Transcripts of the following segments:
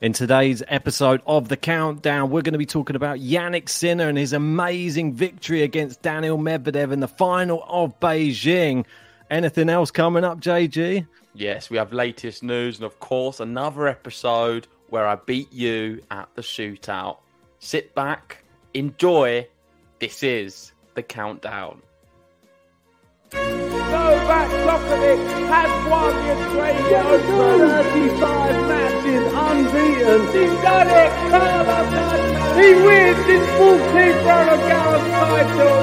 In today's episode of The Countdown, we're going to be talking about Jannik Sinner and his amazing victory against Daniil Medvedev in the final of Beijing. Anything else coming up, JG? Yes, we have latest news and, of course, another episode where I beat you at the shootout. Sit back, enjoy. This is The Countdown. Novak Djokovic has won the Australian Open. 35 matches unbeaten. He's done it. Carlos He wins his 14th Roland Garros title.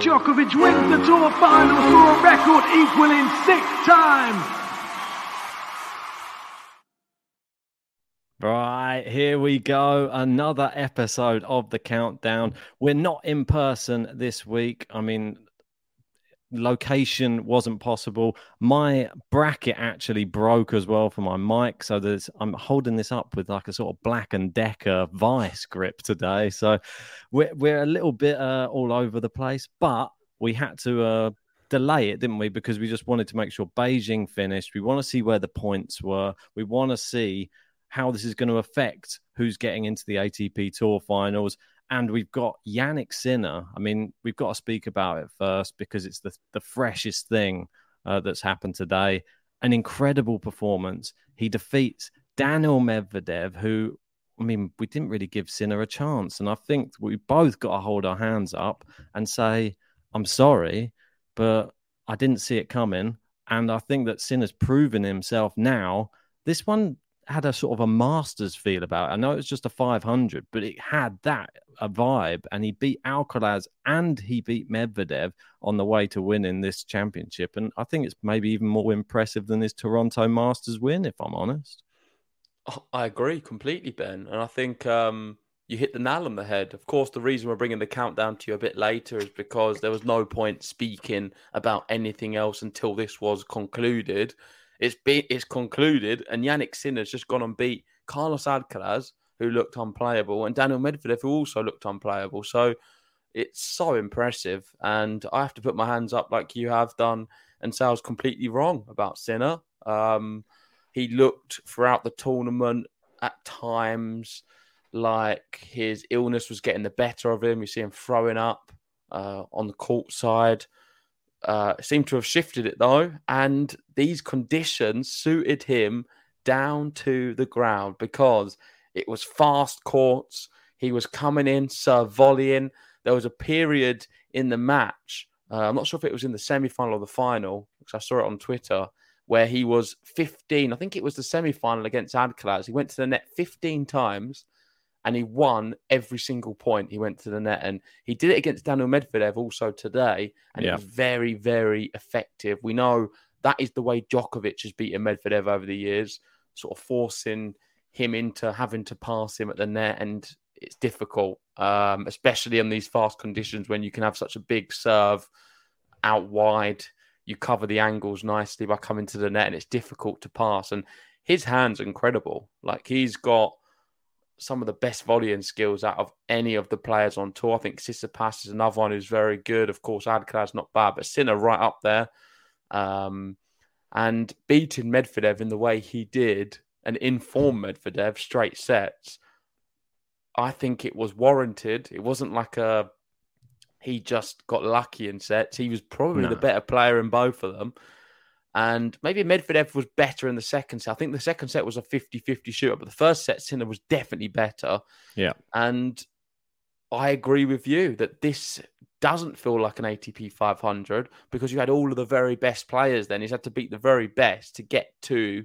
Djokovic wins the tour final for a record equaling six times. Right, here we go. Another episode of the countdown. We're not in person this week. I mean, location wasn't possible. My bracket actually broke as well for my mic, so there's I'm holding this up with like a sort of Black and Decker vice grip today. So we're we're a little bit uh, all over the place, but we had to uh, delay it, didn't we? Because we just wanted to make sure Beijing finished. We want to see where the points were. We want to see how this is going to affect who's getting into the ATP Tour finals. And we've got Jannik Sinner. I mean, we've got to speak about it first because it's the, the freshest thing uh, that's happened today. An incredible performance. He defeats Daniil Medvedev, who, I mean, we didn't really give Sinner a chance. And I think we both got to hold our hands up and say, I'm sorry, but I didn't see it coming. And I think that Sinner's proven himself now. This one had a sort of a master's feel about it. I know it was just a 500, but it had that a vibe. And he beat Alcaraz and he beat Medvedev on the way to winning this championship. And I think it's maybe even more impressive than his Toronto Masters win, if I'm honest. Oh, I agree completely, Ben. And I think um, you hit the nail on the head. Of course, the reason we're bringing the countdown to you a bit later is because there was no point speaking about anything else until this was concluded. It's been it's concluded, and Jannik Sinner's just gone and beat Carlos Alcaraz, who looked unplayable, and Daniil Medvedev, who also looked unplayable. So it's so impressive, and I have to put my hands up like you have done and say I was completely wrong about Sinner. Um, he looked throughout the tournament at times like his illness was getting the better of him. You see him throwing up uh, on the court side. Uh, seemed to have shifted it though, and these conditions suited him down to the ground because it was fast courts. He was coming in, serve volleying. There was a period in the match. Uh, I'm not sure if it was in the semi final or the final because I saw it on Twitter where he was 15. I think it was the semi final against Alcaraz. He went to the net 15 times and he won every single point he went to the net. And he did it against Daniil Medvedev also today, and Yeah. it was very, very effective. We know that is the way Djokovic has beaten Medvedev over the years, sort of forcing him into having to pass him at the net, and it's difficult, um, especially in these fast conditions when you can have such a big serve out wide. you cover the angles nicely by coming to the net, and it's difficult to pass. And his hands are incredible. Like he's got some of the best volleying skills out of any of the players on tour. I think Tsitsipas is another one who's very good. Of course, Alcaraz not bad, but Sinner right up there. Um, and beating Medvedev in the way he did and inform Medvedev straight sets, I think it was warranted. It wasn't like a he just got lucky in sets. He was probably No. the better player in both of them. And maybe Medvedev was better in the second set. I think the second set was a 50 50 shooter, but the first set, Sinner was definitely better. Yeah. And I agree with you that this doesn't feel like an ATP 500 because you had all of the very best players then. He's had to beat the very best to get to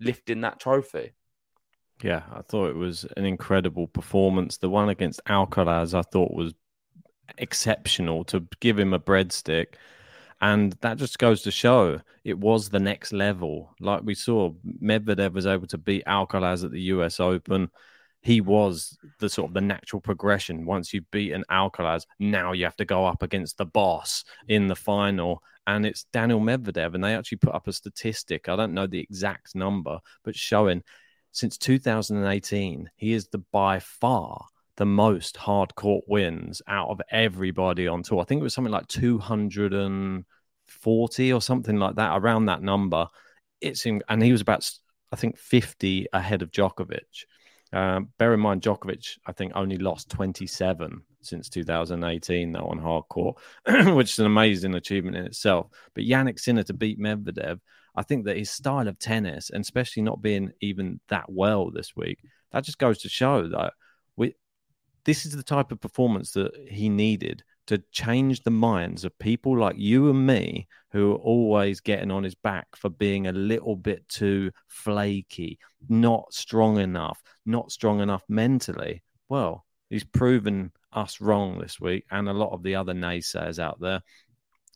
lifting that trophy. Yeah, I thought it was an incredible performance. The one against Alcaraz, I thought was exceptional to give him a breadstick. And that just goes to show it was the next level. Like we saw, Medvedev was able to beat Alcaraz at the US Open. He was the sort of the natural progression. Once you've beaten Alcaraz, now you have to go up against the boss in the final. And it's Daniil Medvedev. And they actually put up a statistic. I don't know the exact number, but showing since 2018, he is the by far the most hard court wins out of everybody on tour. I think it was something like 240 or something like that, around that number. It's and he was about, I think, 50 ahead of Djokovic. Um, bear in mind, Djokovic, I think, only lost 27 since 2018, though, on hard court, which is an amazing achievement in itself. But Jannik Sinner to beat Medvedev, I think that his style of tennis, and especially not being even that well this week, that just goes to show that this is the type of performance that he needed to change the minds of people like you and me who are always getting on his back for being a little bit too flaky, not strong enough, not strong enough mentally. Well, he's proven us wrong this week and a lot of the other naysayers out there.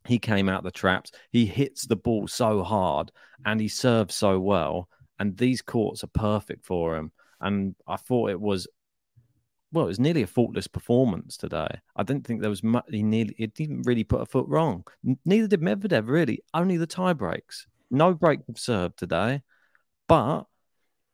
He came out the traps. He hits the ball so hard and he serves so well. And these courts are perfect for him. And I thought it was well, it was nearly a faultless performance today. I didn't think there was much. He nearly, he didn't really put a foot wrong. Neither did Medvedev, really. Only the tie breaks. No break of serve today. But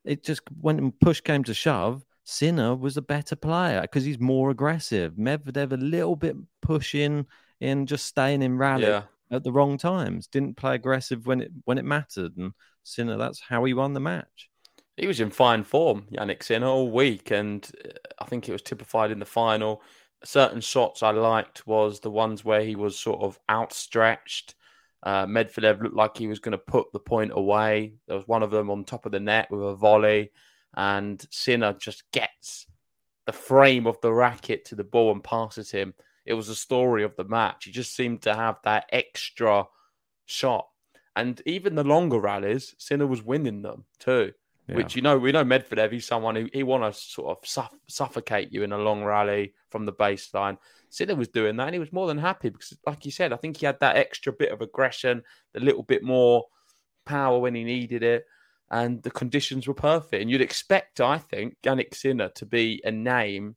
it just, when push came to shove, Sinner was a better player because he's more aggressive. Medvedev a little bit pushing in, just staying in rally Yeah. at the wrong times. Didn't play aggressive when it when it mattered. And Sinner, that's how he won the match. He was in fine form, Jannik Sinner, all week, and uh, I think it was typified in the final. Certain shots I liked was the ones where he was sort of outstretched. Uh, Medvedev looked like he was going to put the point away. There was one of them on top of the net with a volley, and Sinner just gets the frame of the racket to the ball and passes him. It was the story of the match. He just seemed to have that extra shot. And even the longer rallies, Sinner was winning them too. Which you know, we know Medvedev. He's someone who he want to sort of suff- suffocate you in a long rally from the baseline. Sinner was doing that, and he was more than happy because, like you said, I think he had that extra bit of aggression, the little bit more power when he needed it, and the conditions were perfect. And you'd expect, I think, Jannik Sinner to be a name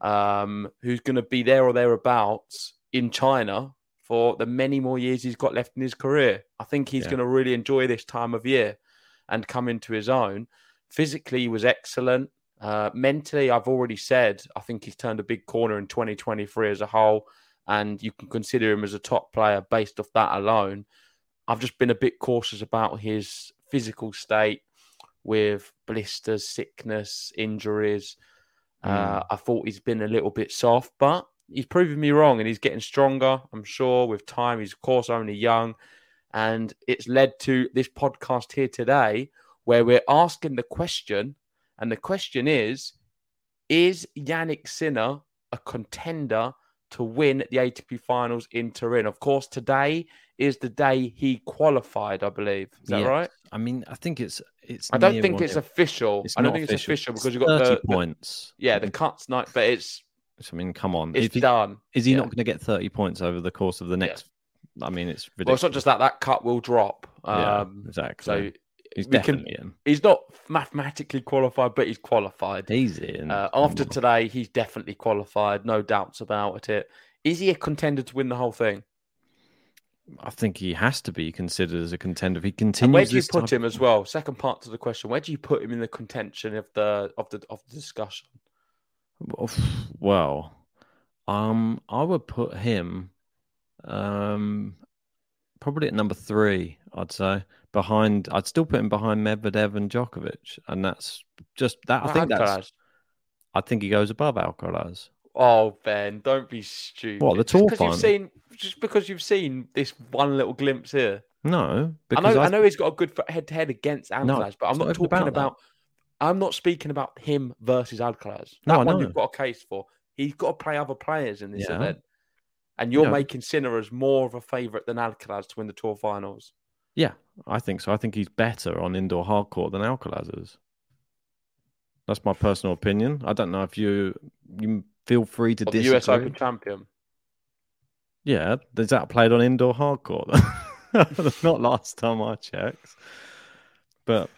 um, who's going to be there or thereabouts in China for the many more years he's got left in his career. I think he's Yeah. going to really enjoy this time of year and come into his own. Physically, he was excellent. Uh, mentally, I've already said I think he's turned a big corner in 2023 as a whole, and you can consider him as a top player based off that alone. I've just been a bit cautious about his physical state with blisters, sickness, injuries. Uh, I thought he's been a little bit soft, but he's proving me wrong and he's getting stronger, I'm sure, with time. He's, of course, only young. And it's led to this podcast here today where we're asking the question. And the question is Is Jannik Sinner a contender to win the ATP finals in Turin? Of course, today is the day he qualified, I believe. Is that right? I mean, I think it's it's. I don't think it's official. It's I don't think it's official It's because you've got 30 the, the- points. yeah, the cuts night, but it's I mean, come on. it's If he- done. Is he Yeah. not going to get 30 points over the course of the next? I mean, it's ridiculous. Well, it's not just that that cut will drop. Yeah, Um, exactly. So He's we can- definitely in. he's not mathematically qualified, but he's qualified. He's in. Uh, after today, he's definitely qualified. No doubts about it. Is he a contender to win the whole thing? I think he has to be considered as a contender. If he And continues, where do you put type- him as well? Second part to the question: Where do you put him in the contention of the of the of the discussion? Well, um, I would put him, um, probably at number three. I'd say behind. I'd still put him behind Medvedev and Djokovic, and that's just that. I think that's. I think he goes above Alcaraz. Oh Ben, don't be stupid. What, the Just final? You've seen just because you've seen this one little glimpse here. No, I know, I, know he's got a good head to head against Alcaraz, No, but I'm not not talking about about. I'm not speaking about him versus Alcaraz. No, that I one know. you've got a case for. He's got to play other players in this Yeah. event, and you're making Sinner as more of a favourite than Alcaraz to win the tour finals. Yeah, I think so. I think he's better on indoor hard court than Alcaraz is. That's my personal opinion. I don't know if you you feel free to Of the disagree. US Open champion. Yeah, does that played on indoor hard court? Not last time I checked. But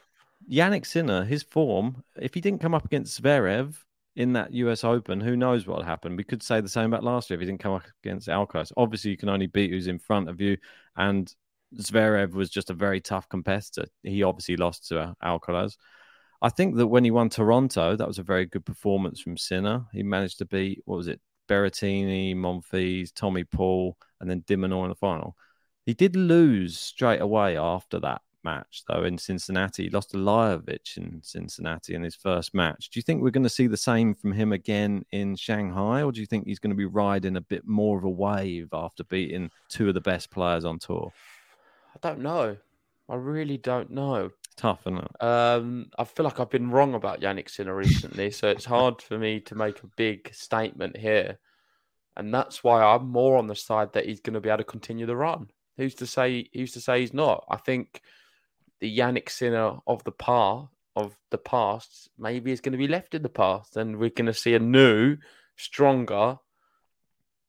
Jannik Sinner, his form, if he didn't come up against Zverev in that US Open, who knows what would happen? We could say the same about last year if he didn't come up against Alcaraz. Obviously, you can only beat who's in front of you, and Zverev was just a very tough competitor. He obviously lost to Alcaraz. I think that when he won Toronto, that was a very good performance from Sinner. He managed to beat what was it, Berrettini, Monfils, Tommy Paul, and then de Minaur in the final. He did lose straight away after that match, though, in Cincinnati. He lost to Lajovic in Cincinnati in his first match. Do you think we're going to see the same from him again in Shanghai, or do you think he's going to be riding a bit more of a wave after beating two of the best players on tour? I don't know. I really don't know. Tough, isn't it? Um, I feel like I've been wrong about Jannik Sinner recently, so it's hard for me to make a big statement here. And that's why I'm more on the side that he's going to be able to continue the run. Who's to say? Who's to say he's not? I think the Jannik Sinner of the par of the past maybe is going to be left in the past, and we're going to see a new, stronger,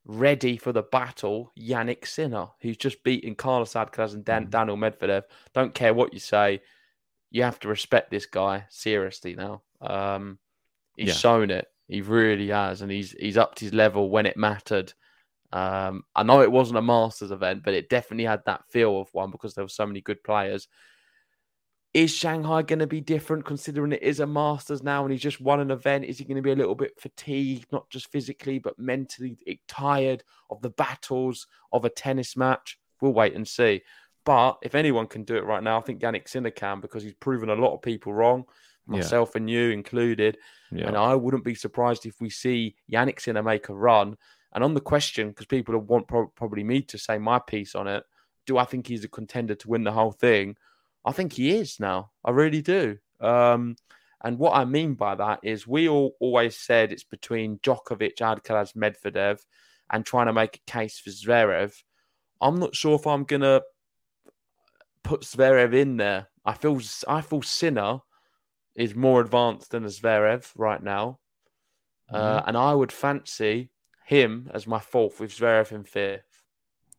ready for the battle Jannik Sinner, who's just beaten Carlos Alcaraz and Dan- Daniil Medvedev. Don't care what you say, you have to respect this guy seriously now. Um, he's Yeah. shown it. He really has, and he's he's upped his level when it mattered. Um, I know it wasn't a Masters event, but it definitely had that feel of one because there were so many good players. Is Shanghai going to be different considering it is a Masters now and he's just won an event? Is he going to be a little bit fatigued, not just physically, but mentally tired of the battles of a tennis match? We'll wait and see. But if anyone can do it right now, I think Jannik Sinner can because he's proven a lot of people wrong, Yeah. myself and you included. Yeah. And I wouldn't be surprised if we see Jannik Sinner make a run. And on the question, because people want pro- probably me to say my piece on it, do I think he's a contender to win the whole thing? I think he is now. I really do. Um, and what I mean by that is we all always said it's between Djokovic, Alcaraz, Medvedev, and trying to make a case for Zverev. I'm not sure if I'm gonna put Zverev in there. I feel I feel Sinner is more advanced than Zverev right now, uh, and I would fancy him as my fourth with Zverev in fifth.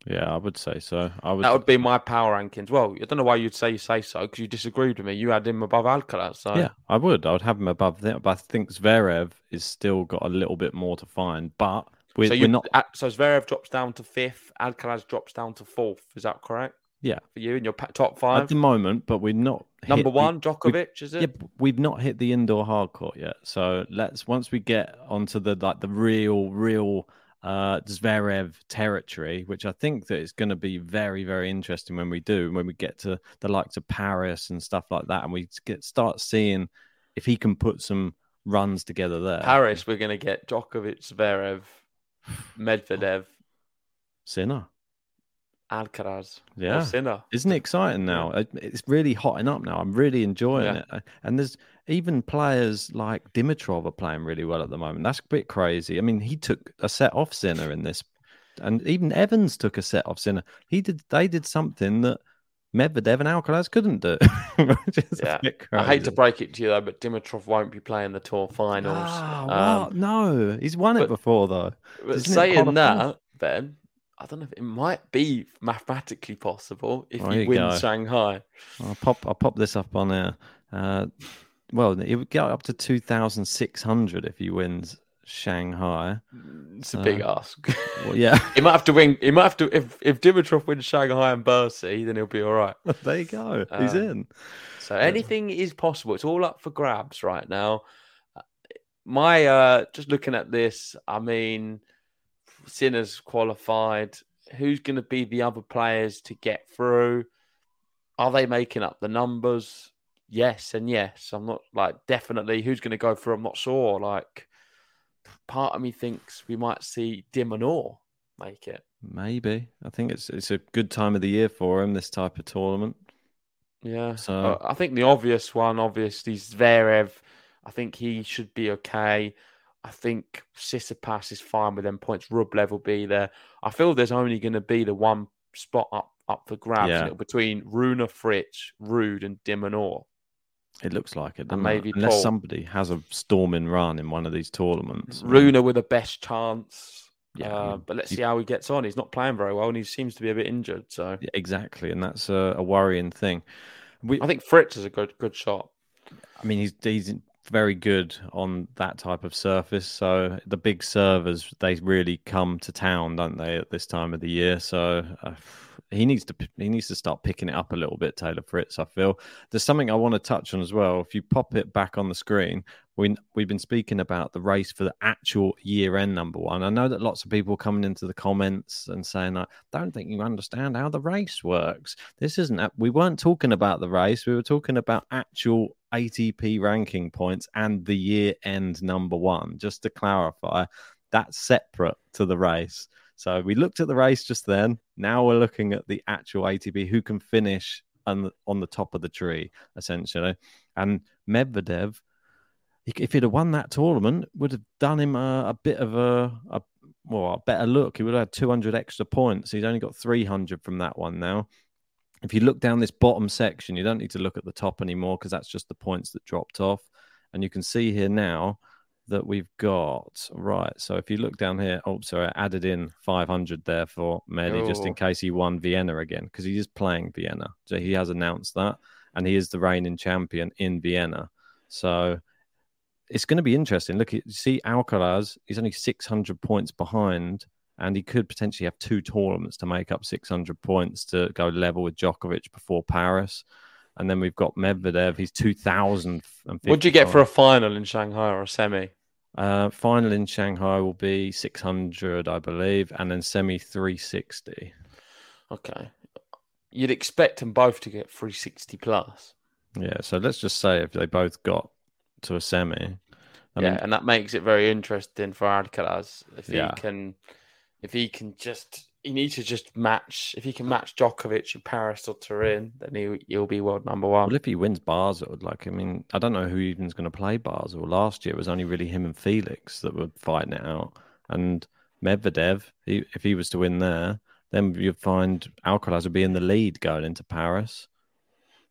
Yeah, I would say so. I would. That would be my power rankings. Well, I don't know why you'd say you say so because you disagreed with me. You had him above Alcaraz. So Yeah, I would. I would have him above them, but I think Zverev is still got a little bit more to find. But we're, so we're not. so Zverev drops down to fifth. Alcaraz drops down to fourth. Is that correct Yeah, for you in your top five at the moment, but we're not Number the- one, we- Djokovic, is it? Yeah, we've not hit the indoor hardcourt yet. So let's once we get onto the like the real, real uh Zverev territory, which I think that it's going to be very, very interesting when we do when we get to the likes of Paris and stuff like that, and we get start seeing if he can put some runs together there. Paris, we're going to get Djokovic, Zverev, Medvedev, Sinner. Alcaraz. Yeah. Sinner. Isn't it exciting now? It's really hotting up now. I'm really enjoying Yeah. it. And there's even players like Dimitrov are playing really well at the moment. That's a bit crazy. I mean, he took a set off Sinner in this, and even Evans took a set off Sinner. He did. They did something that Medvedev and Alcaraz couldn't do. which is a Yeah. I hate to break it to you though, but Dimitrov won't be playing the tour finals. Ah, Um. No, he's won it before though. But Isn't saying that, Ben, I don't know if it might be mathematically possible if There he you wins go. Shanghai. I'll pop. I'll pop this up on there. Uh, well, it would get up to two thousand six hundred if he wins Shanghai. It's a big Uh, ask. Well, yeah, he might have to win. He might have to if if Dimitrov wins Shanghai and Bercy, then he'll be all right. there you go. He's Um, in. So anything is possible. It's all up for grabs right now. Uh, My uh just looking at this, I mean, Sinner's qualified. Who's going to be the other players to get through? Are they making up the numbers? Yes and yes. I'm not like definitely who's going to go through. I'm not sure. Like part of me thinks we might see de Minaur make it. Maybe. I think it's it's a good time of the year for him. This type of tournament. Yeah. So- I think the obvious one, obviously, is Zverev. I think he should be okay. I think Tsitsipas is fine with them points. Rublev will be there. I feel there's only going to be the one spot up up for grabs Yeah. between Rune Fritz, Ruud, and de Minaur. It looks like it. And maybe it? Unless Paul. somebody has a storming run in one of these tournaments. Rune with the best chance. Yeah, I Uh, mean, but let's you- see how he gets on. He's not playing very well, and he seems to be a bit injured. So yeah, exactly, and that's a, a worrying thing. We, I think Fritz is a good good shot. I mean, he's he's very good on that type of surface. So the big servers they really come to town, don't they, at this time of the year? So uh, he needs to he needs to start picking it up a little bit, Taylor Fritz. I feel there's something I want to touch on as well. If you pop it back on the screen, we we've been speaking about the race for the actual year end number one. I know that lots of people coming into the comments and saying, "I don't think you understand how the race works." This isn't. We weren't talking about the race. We were talking about actual ATP ranking points and the year end number one. Just to clarify, that's separate to the race. So we looked at the race just then. Now we're looking at the actual ATP who can finish on the, on the top of the tree, essentially. And Medvedev, if he'd have won that tournament, would have done him a, a bit of a, a well, a better look. He would have had 200 extra points. He's only got 300 from that one now. If you look down this bottom section, you don't need to look at the top anymore because that's just the points that dropped off. And you can see here now that we've got right. So if you look down here, oh, sorry, I added in 500 there for Mehdi just in Oh. case he won Vienna again because he is playing Vienna. So he has announced that, and he is the reigning champion in Vienna. So it's going to be interesting. Look, you see Alcaraz, he's only 600 points behind, and he could potentially have two tournaments to make up 600 points to go level with Djokovic before Paris. And then we've got Medvedev, he's 2,000. What'd you get for a final in Shanghai or a semi? Uh, final in Shanghai will be 600, I believe, and then semi 360. Okay. You'd expect them both to get 360 plus. Yeah, so let's just say if they both got to a semi. I yeah, mean, and that makes it very interesting for Alcaraz if he Yeah. can, if he can just, he needs to just match. If he can match Djokovic in Paris or Turin, then he he'll be world number one. well, if he wins Basel, like, I mean, I don't know who even's going to play Basel. Last year it was only really him and Felix that were fighting it out. And Medvedev, he, if he was to win there, then you'd find Alcaraz would be in the lead going into Paris.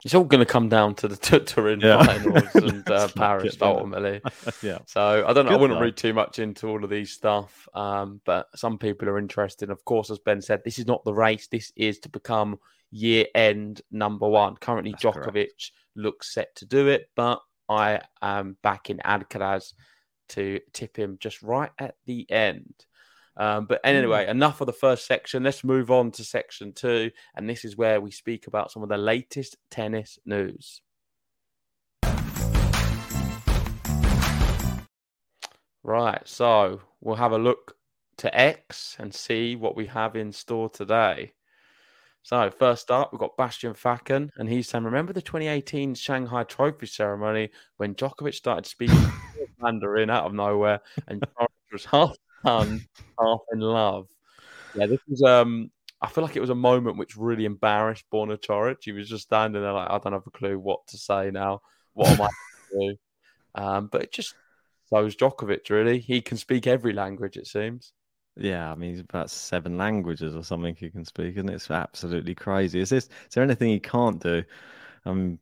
It's all going to come down to the t- Turin Yeah. finals and uh, Paris ultimately. yeah. So I don't know. I wouldn't though. read too much into all of these stuff, um, but some people are interested. Of course, as Ben said, this is not the race. This is to become year end number one. Currently, That's Djokovic correct. looks set to do it, but I am backing Alcaraz to tip him just right at the end. Um, but Hmm. anyway, enough of the first section. Let's move on to section two, and this is where we speak about some of the latest tennis news. Right, so we'll have a look to X and see what we have in store today. So first up, we've got Bastian Facken, and he's saying, "Remember the 2018 Shanghai Trophy ceremony when Djokovic started speaking Mandarin out of nowhere, and Djokovic was half stunned, half in love." Yeah, this was. Um, I feel like it was a moment which really embarrassed Borna Coric. He was just standing there like, "I don't have a clue what to say now. What am I to do?" Um, but it just shows Djokovic really. He can speak every language, it seems. Yeah, I mean, he's about seven languages or something he can speak, and it's absolutely crazy. Is this? Is there anything he can't do? Um,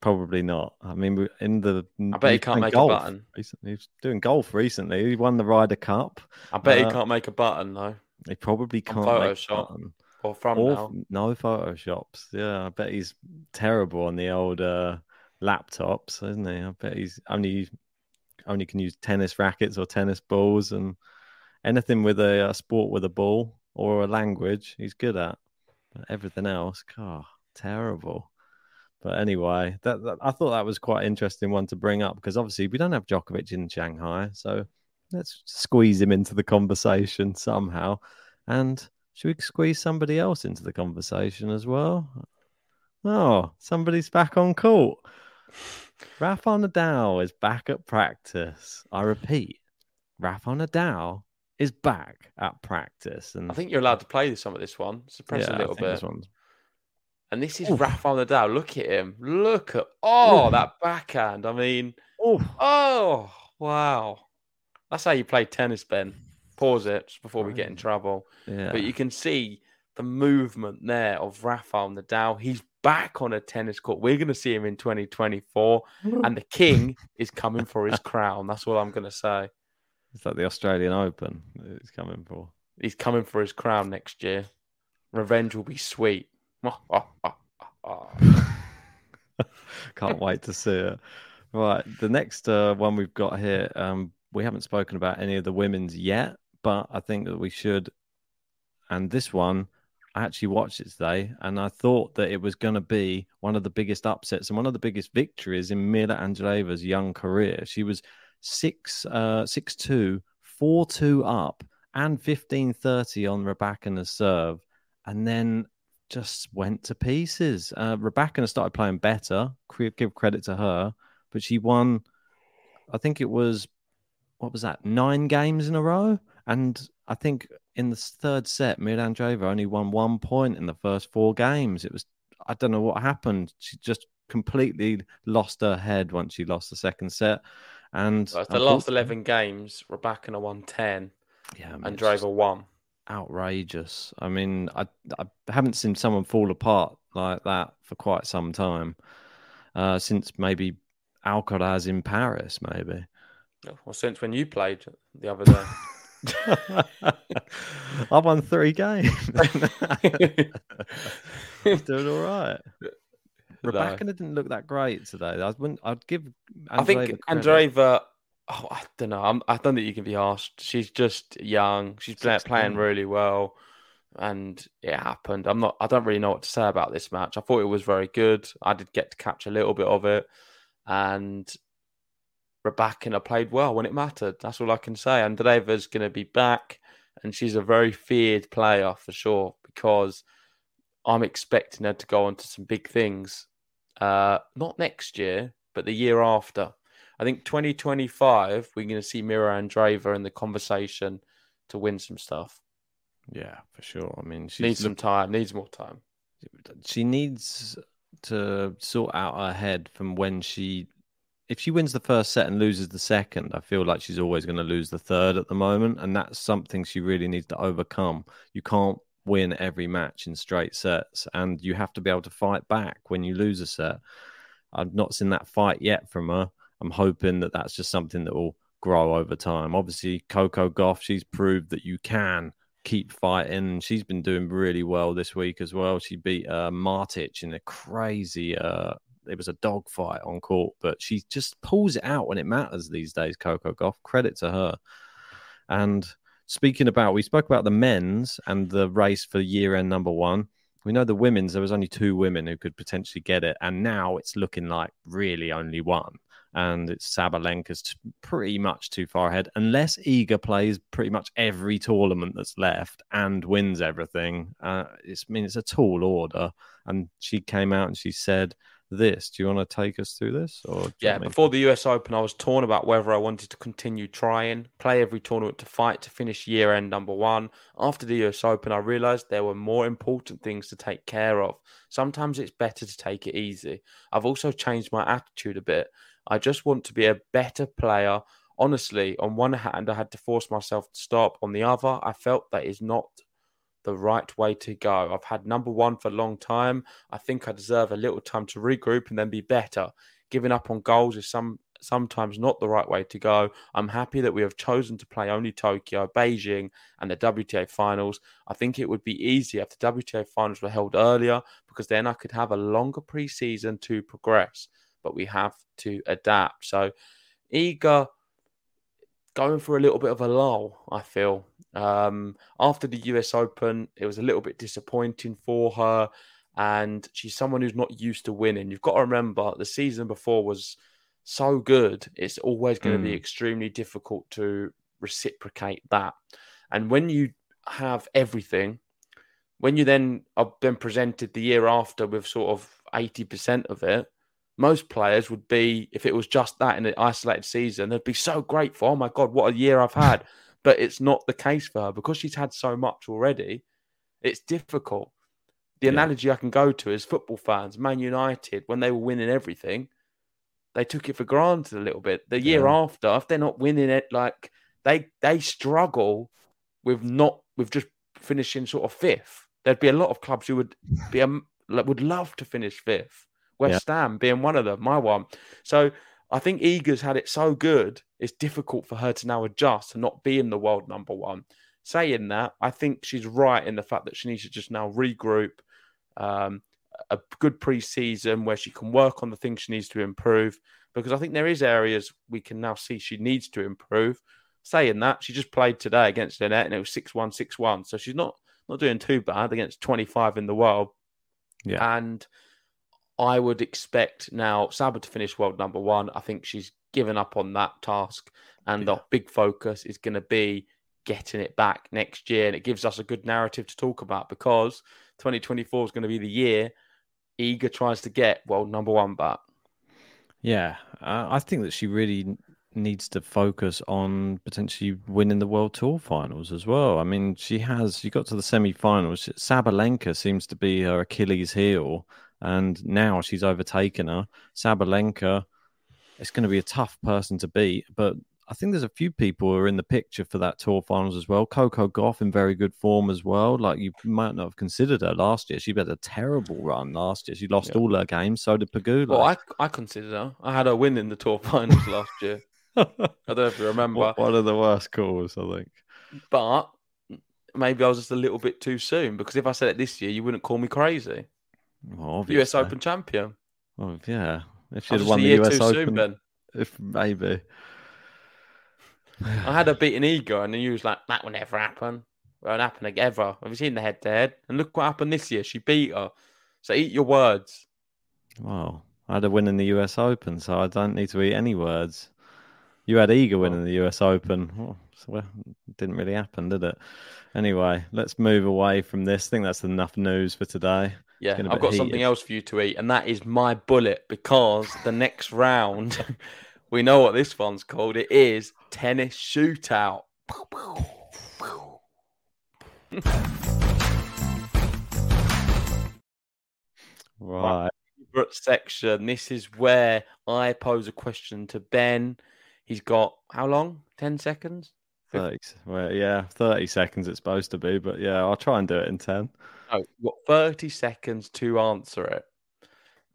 probably not. I mean, in the I bet he can't make a button. Recently, he's doing golf recently. He won the Ryder Cup. I bet Uh, he can't make a button though, He probably can't make a Photoshop. button. or from Or now. no photoshops. Yeah, I bet he's terrible on the old uh, laptops, isn't he? I bet he's only only can use tennis rackets or tennis balls and anything with a, a sport with a ball or a language, he's good at. But everything else, God, terrible. But anyway, that, that, I thought that was quite an interesting one to bring up because obviously we don't have Djokovic in Shanghai, so let's squeeze him into the conversation somehow. And should we squeeze somebody else into the conversation as well? Oh, somebody's back on court. Rafa Nadal is back at practice. I repeat, Rafa Nadal is back at practice. And I think you're allowed to play some of this one. Suppress yeah, a little bit. And this is Oof. Rafael Nadal. Look at him. Look at oh that backhand. I mean, Oof. oh wow. That's how you play tennis, Ben. Pause it just before we get in trouble. yeah. But you can see the movement there of Rafael Nadal. He's back on a tennis court. We're going to see him in 2024, and the king is coming for his crown. That's what I'm going to say. It's like the Australian Open that he's coming for. He's coming for his crown next year. Revenge will be sweet. Can't wait to see it. Right, the next uh, one we've got here, um, we haven't spoken about any of the women's yet, but I think that we should. And this one, I actually watched it today, and I thought that it was going to be one of the biggest upsets and one of the biggest victories in Mirra Andreeva's young career. She was six, uh, six two, four two up, and fifteen thirty on Rebecca's serve, and then just went to pieces. Uh, Rebecca started playing better. Give credit to her, but she won. I think it was what was that? Nine games in a row, and I think in the third set, Mirra Andreeva only won one point in the first four games. It was I don't know what happened. She just completely lost her head once she lost the second set. And it's the last 11 games, Rebecca won 10 yeah, I mean, and it's just- won. Outrageous. I mean, I I haven't seen someone fall apart like that for quite some time, uh, since maybe Alcaraz in Paris, maybe. Well, since when you played the other day. I won three games. Doing all right. Rebecca didn't look that great today. I wouldn't. I'd give. I think. Andreeva. Oh, I don't know. I'm, I don't think you can be asked. She's just young. She's play, playing really well, and it happened. I'm not. I don't really know what to say about this match. I thought it was very good. I did get to catch a little bit of it, and Rebecca played well when it mattered. That's all I can say. Andreeva's going to be back, and she's a very feared player for sure because I'm expecting her to go on to some big things. Uh, not next year, but the year after. I think 2025, we're going to see Mirra Andreeva in the conversation to win some stuff. Yeah, for sure. I mean, she's Needs some time. Needs more time. she needs to sort out her head from when she if she wins the first set and loses the second i feel like she's always going to lose the third at the moment and that's something she really needs to overcome you can't win every match in straight sets and you have to be able to fight back when you lose a set i've not seen that fight yet from her i'm hoping that that's just something that will grow over time obviously coco gauff she's proved that you can keep fighting. She's been doing really well this week as well. She beat uh, Martic in a crazy. Uh, it was a dogfight on court, but she just pulls it out when it matters these days. Coco Gauff, credit to her. And speaking about, we spoke about the men's and the race for year end number one. We know the women's. There was only two women who could potentially get it, and now it's looking like really only one and it's Sabalenka's pretty much too far ahead. Unless Iga plays pretty much every tournament that's left and wins everything, uh, it's I mean it's a tall order. And she came out and she said this. Do you want to take us through this? Or Yeah, before the US Open, I was torn about whether I wanted to continue trying, play every tournament to fight to finish year end number one. After the US Open, I realized there were more important things to take care of. Sometimes it's better to take it easy. I've also changed my attitude a bit. I just want to be a better player. Honestly, on one hand, I had to force myself to stop. On the other, I felt that is not the right way to go. I've had number one for a long time. I think I deserve a little time to regroup and then be better. Giving up on goals is some sometimes not the right way to go. I'm happy that we have chosen to play only Tokyo, Beijing, and the WTA finals. I think it would be easier if the WTA finals were held earlier because then I could have a longer preseason to progress. But we have to adapt. So, Iga going for a little bit of a lull, I feel. Um, after the US Open, it was a little bit disappointing for her. And she's someone who's not used to winning. You've got to remember the season before was so good, it's always going to be Mm. extremely difficult to reciprocate that. And when you have everything, when you then are then presented the year after with sort of 80% of it, most players would be, if it was just that in an isolated season, they'd be so grateful. Oh my God, what a year I've had. but it's not the case for her because she's had so much already. It's difficult. The Yeah. analogy I can go to is football fans, Man United, when they were winning everything, they took it for granted a little bit. The year Yeah. after, if they're not winning it, like they they struggle with not with just finishing sort of fifth. There'd be a lot of clubs who would be um, would love to finish fifth. West Ham being one of them, my one. So I think Iga's had it so good, it's difficult for her to now adjust and not be in the world number one. Saying that, I think she's right in the fact that she needs to just now regroup, um, a good pre-season where she can work on the things she needs to improve. Because I think there is areas we can now see she needs to improve. Saying that, she just played today against Linette and it was 6-1, 6-1. So she's not not doing too bad against 25 in the world. Yeah. And I would expect now Saber to finish world number one. I think she's given up on that task, and the big focus is going to be getting it back next year. And it gives us a good narrative to talk about because 2024 is going to be the year Iga tries to get world number one back. Yeah, uh, I think that she really needs to focus on potentially winning the World Tour finals as well. I mean, she has, she got to the semi finals. Sabalenka seems to be her Achilles heel, and now she's overtaken her. Sabalenka, it's going to be a tough person to beat, but I think there's a few people who are in the picture for that tour finals as well. Coco Gauff in very good form as well. Like you might not have considered her last year. She had a terrible run last year. She lost Yeah. all her games. So did Pegula. Well, I, I consider her. I had her win in the tour finals last year. I don't know if you remember. One of the worst calls, I think. But maybe I was just a little bit too soon because if I said it this year, you wouldn't call me crazy. Well, US. Open champion. Well, yeah. If she I had won the US Open, soon, Ben. if maybe. I had a beating Iga, and then you was like, that will never happen. Won't happen again, ever. Have you seen the head to head? And look what happened this year. She beat her. So eat your words. Well, I had a win in the US Open, so I don't need to eat any words. You had Iga win in the US Open. Oh, so well, it didn't really happen, did it? Anyway, let's move away from this. I think that's enough news for today. Yeah, I've got something else for you to eat, and that is my bullet because the next round, we know what this one's called. It is tennis shootout. Right. Favorite section. This is where I pose a question to Ben. He's got how long? Ten seconds. 30, well, yeah, 30 seconds it's supposed to be, but yeah, I'll try and do it in 10. No, you've got 30 seconds to answer it.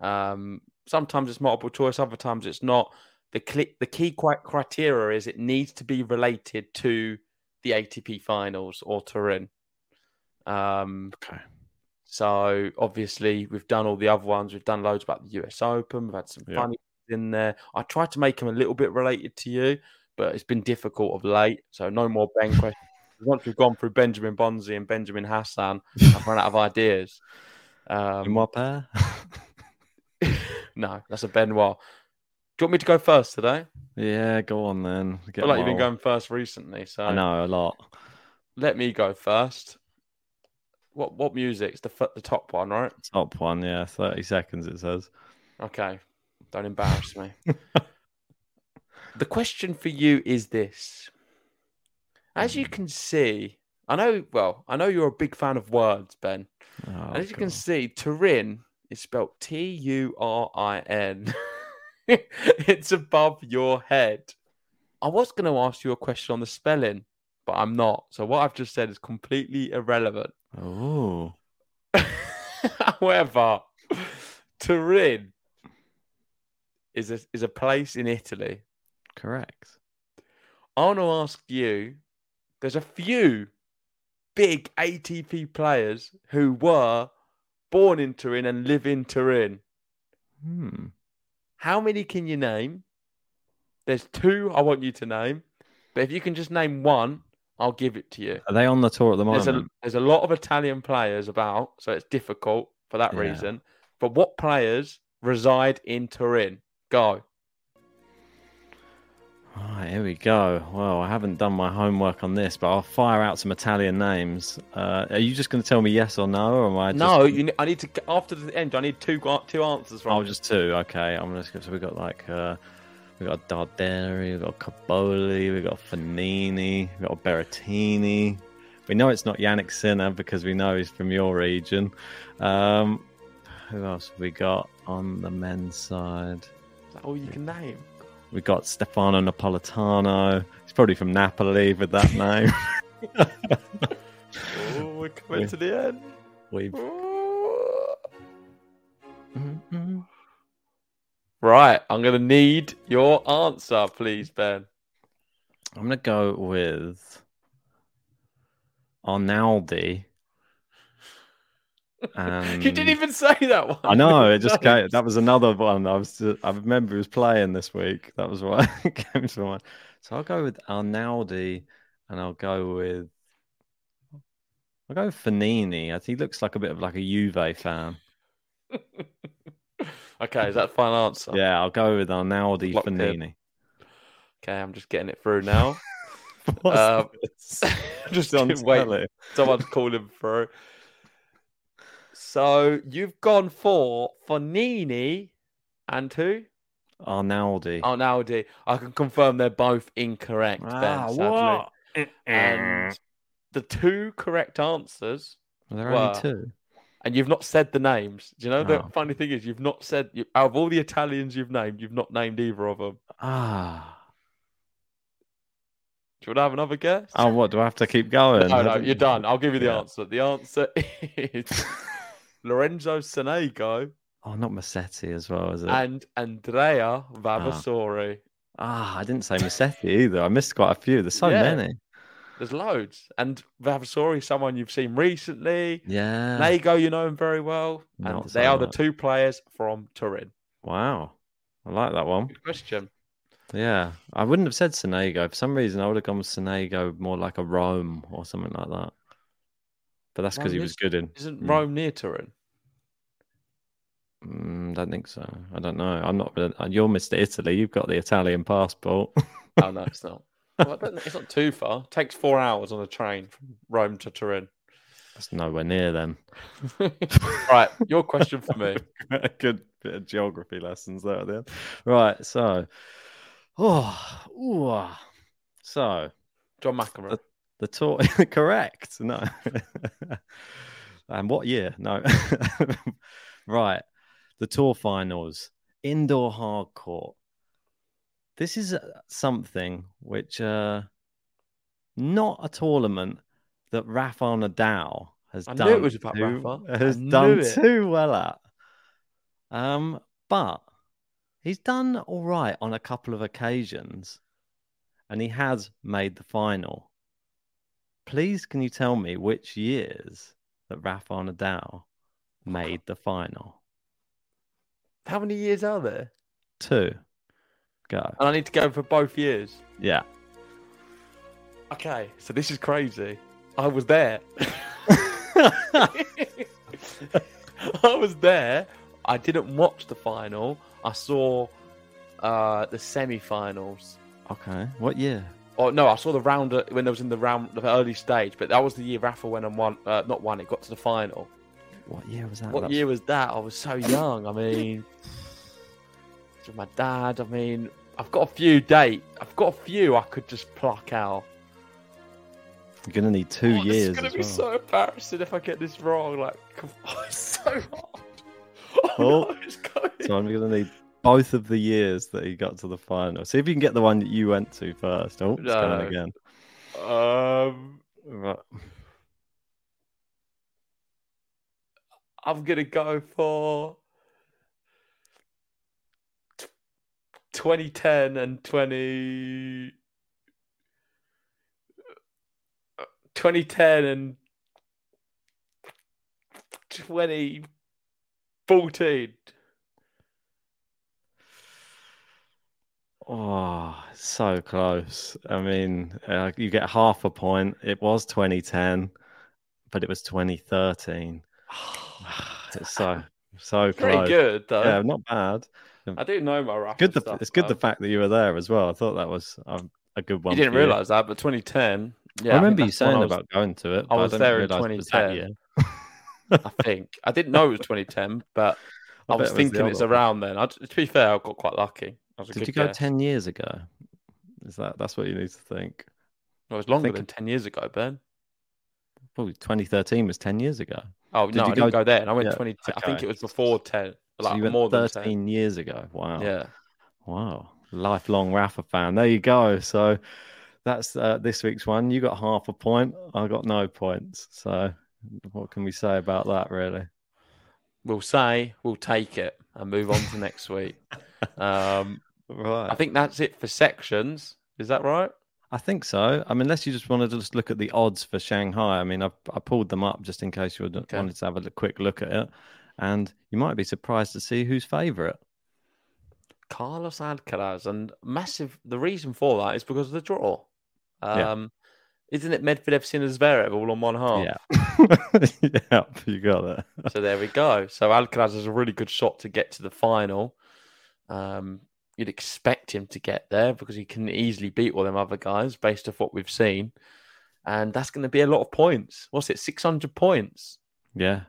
Um, sometimes it's multiple choice, other times it's not. The click, the key cri- criteria is it needs to be related to the ATP finals or Turin. Um, Okay. so obviously we've done all the other ones. We've done loads about the US Open. We've had some Yeah. funny in there. I tried to make them a little bit related to you, but it's been difficult of late. So no more Ben questions. Once we've gone through Benjamin Bonzi and Benjamin Hassan, I've run out of ideas. Um, what pair? no, that's a Benoit. Do you want me to go first today? yeah, go on then. I Get feel like you've been going first recently, so I know, a lot. let me go first. What what music's the the top one, right? Top one, yeah, 30 seconds it says. Okay, don't embarrass me. The question for you is this: As you hmm. can see, I know. Well, I know you're a big fan of words, Ben. Oh, as you can see, Turin is spelled T U R I N. It's above your head. I was going to ask you a question on the spelling, but I'm not. So what I've just said is completely irrelevant. Oh, However, Turin is a, is a place in Italy. Correct. I want to ask you there's a few big ATP players who were born in Turin and live in Turin. Hmm. How many can you name? There's two I want you to name, but if you can just name one, I'll give it to you. Are they on the tour at the moment? There's a there's a lot of Italian players about, so it's difficult for that Yeah. reason. But what players reside in Turin? Go. Right, here we go. Well, I haven't done my homework on this, but I'll fire out some Italian names. Uh, are you just going to tell me yes or no, or am I just... No, you, I need to after the end. I need two two answers from. Oh, just two. Okay, I'm gonna skip. So we got like uh, we got Darderi, we got Cobolli, we got Fognini, we got Berrettini. We know it's not Jannik Sinner because we know he's from your region. Um, who else have we got on the men's side? Is that all you can name? We got Stefano Napolitano. He's probably from Napoli with that name. Oh, we're coming to the end. We've mm-hmm. Right, I'm gonna need your answer, please, Ben. I'm gonna go with Arnaldi. And You didn't even say that one. I know it just came, that was another one. I was I remember he was playing this week. That was why it came to mind. So I'll go with Arnaldi, and I'll go with I'll go with Fognini. I think he looks like a bit of like a Juve fan. Okay, is that final answer? Yeah, I'll go with Arnaldi Locked in. Fognini. Okay, I'm just getting it through now. Um, just on wait. Someone's calling through. So you've gone for Fognini and who? Arnaldi. Arnaldi. I can confirm they're both incorrect, Ah. Sadly. what? And the two correct answers, Are there were- only two? and you've not said the names. Do you know the Oh. funny thing is you've not said you, out of all the Italians you've named, you've not named either of them. Ah. Do you want to have another guess? Oh, what do I have to keep going? No, no, you're done. I'll give you the Yeah. answer. The answer is Lorenzo Sonego Oh, not Musetti as well, is it? and Andrea Vavasori. Ah, I didn't say Musetti either. I missed quite a few. There's so Yeah. many. There's loads. And Vavasori, someone you've seen recently. Yeah. Nago, you know him very well. And Not they so are the two players from Turin. Wow. I like that one. Good question. Yeah. I wouldn't have said Sonego. For some reason, I would have gone with Sonego more like a Rome or something like that. But that's because he was good in. Isn't Mm. Rome near Turin? Mm, don't think so. I don't know. I'm not. You're Mr. Italy. You've got the Italian passport. Oh, no, it's not. Well, I don't think- it's not too far. It takes four hours on a train from Rome to Turin. That's nowhere near then. right, your question for me. a good bit of geography lessons there at the end. Right, so oh, ooh, ah. so John McEnroe. the tour correct. No. and what year? No. right. The tour finals, indoor hard court. This is uh, something which uh not a tournament that Rafael Nadal has I done it was about too, Rafa. has done it. too well at. Um, but he's done all right on a couple of occasions, and he has made the final. Please, can you tell me which years that Rafael Nadal made the final? How many years are there? Two. Go. And I need to go for both years. Yeah. Okay, so this is crazy. I was there. I was there. I didn't watch the final. I saw uh, the semi-finals. Okay. What year? Oh no, I saw the round when I was in the round, the early stage. But that was the year Rafa went and won. Uh, not won. It got to the final. What year was that? What That's- year was that? I was so young. I mean, with my dad. I mean, I've got a few date. I've got a few I could just pluck out. You're gonna need two Oh, years. It's gonna be well. so embarrassing if I get this wrong. Like, oh, it's so hard. Oh, Oh, no, it's going. So I'm gonna need both of the years that he got to the final. See if you can get the one that you went to first. Oh, it's No. going again. Um, Right. I'm gonna go for 2010 and 20. 2010 and 2014. Oh, so close. I mean, uh, you get half a point. It was 2010, but it was 2013. it's so so Pretty close. good, though. Yeah, not bad. I do know my rough. Good. The, stuff, it's good though. the fact that you were there as well. I thought that was um, a good one. You didn't for realise that, but 2010. Yeah, I remember you that's when saying was- about going to it. I was didn't there in realise it was that 2010. year. I think I didn't know it was 2010, but I I, was it was thinking other it's one. around then. I, to be fair, I got quite lucky. Was Did you go guess. ten years ago? Is that that's what you need to think? It was longer than 10 years ago, Ben. Well, 2013 was ten years ago. Oh Did no, you I didn't go- go there. I went yeah, 20. I think it was before 10, So like you went more than 13 10. years ago. Wow. Yeah. Wow. Lifelong Rafa fan. There you go. So that's uh, this week's one. You got half a point. I got no points. So what can we say about that, really? We'll say we'll take it and move on to next week. Um, Right. I think that's it for sections. Is that right? I think so. I mean, unless you just wanted to just look at the odds for Shanghai. I mean, I, I pulled them up just in case you would Okay. wanted to have a quick look at it. And you might be surprised to see who's favourite. Carlos Alcaraz, and massive. The reason for that is because of the draw. Yeah. Um, Isn't it Medvedev, Sinner, Zverev all on one half? Yeah. yeah, you got it. So there we go. So Alcaraz has a really good shot to get to the final. Um, you'd expect him to get there because he can easily beat all them other guys based off what we've seen. And that's going to be a lot of points. What's it? 600 points. Yeah.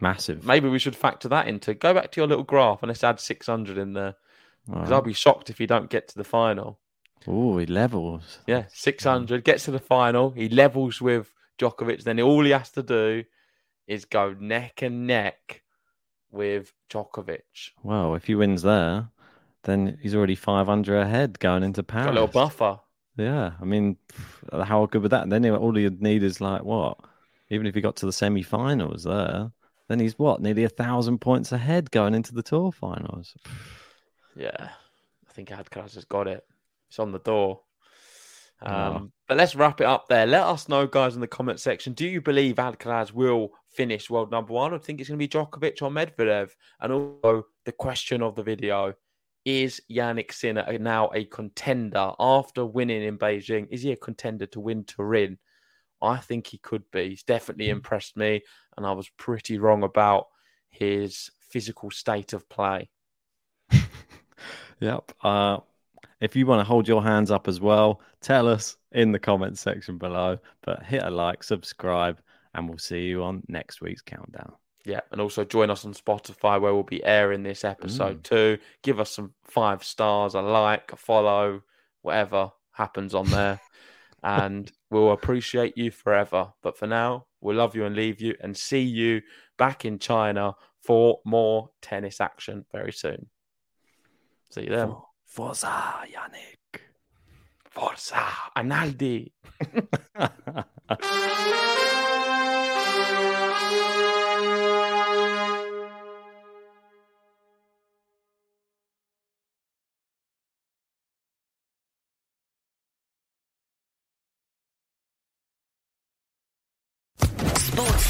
Massive. Maybe we should factor that into. Go back to your little graph and let's add 600 in there. Because Alright. I'll be shocked if you don't get to the final. Oh, he levels. Yeah, 600, gets to the final. He levels with Djokovic. Then all he has to do is go neck and neck with Djokovic. Well, if he wins there, then he's already 500 ahead going into Paris. Got a little buffer. Yeah, I mean, how good would that? Then all you'd need is like what? Even if he got to the semi-finals there, then he's what? Nearly a thousand points ahead going into the tour finals. Yeah, I think Alcaraz has got it. It's on the door. Um, Yeah. But let's wrap it up there. Let us know, guys, in the comment section. Do you believe Alcaraz will finish world number one? I think it's going to be Djokovic or Medvedev. And also, the question of the video is Jannik Sinner now a contender after winning in Beijing? Is he a contender to win Turin? I think he could be. He's definitely impressed me, and I was pretty wrong about his physical state of play. Yep. Uh, if you want to hold your hands up as well, tell us in the comments section below. But hit a like, subscribe, and we'll see you on next week's countdown. Yeah, and also join us on Spotify where we'll be airing this episode mm. too. Give us some five stars, a like, a follow, whatever happens on there. and we'll appreciate you forever. But for now, we'll love you and leave you and see you back in China for more tennis action very soon. See you then. Forza, Jannik. Forza, Arnaldi.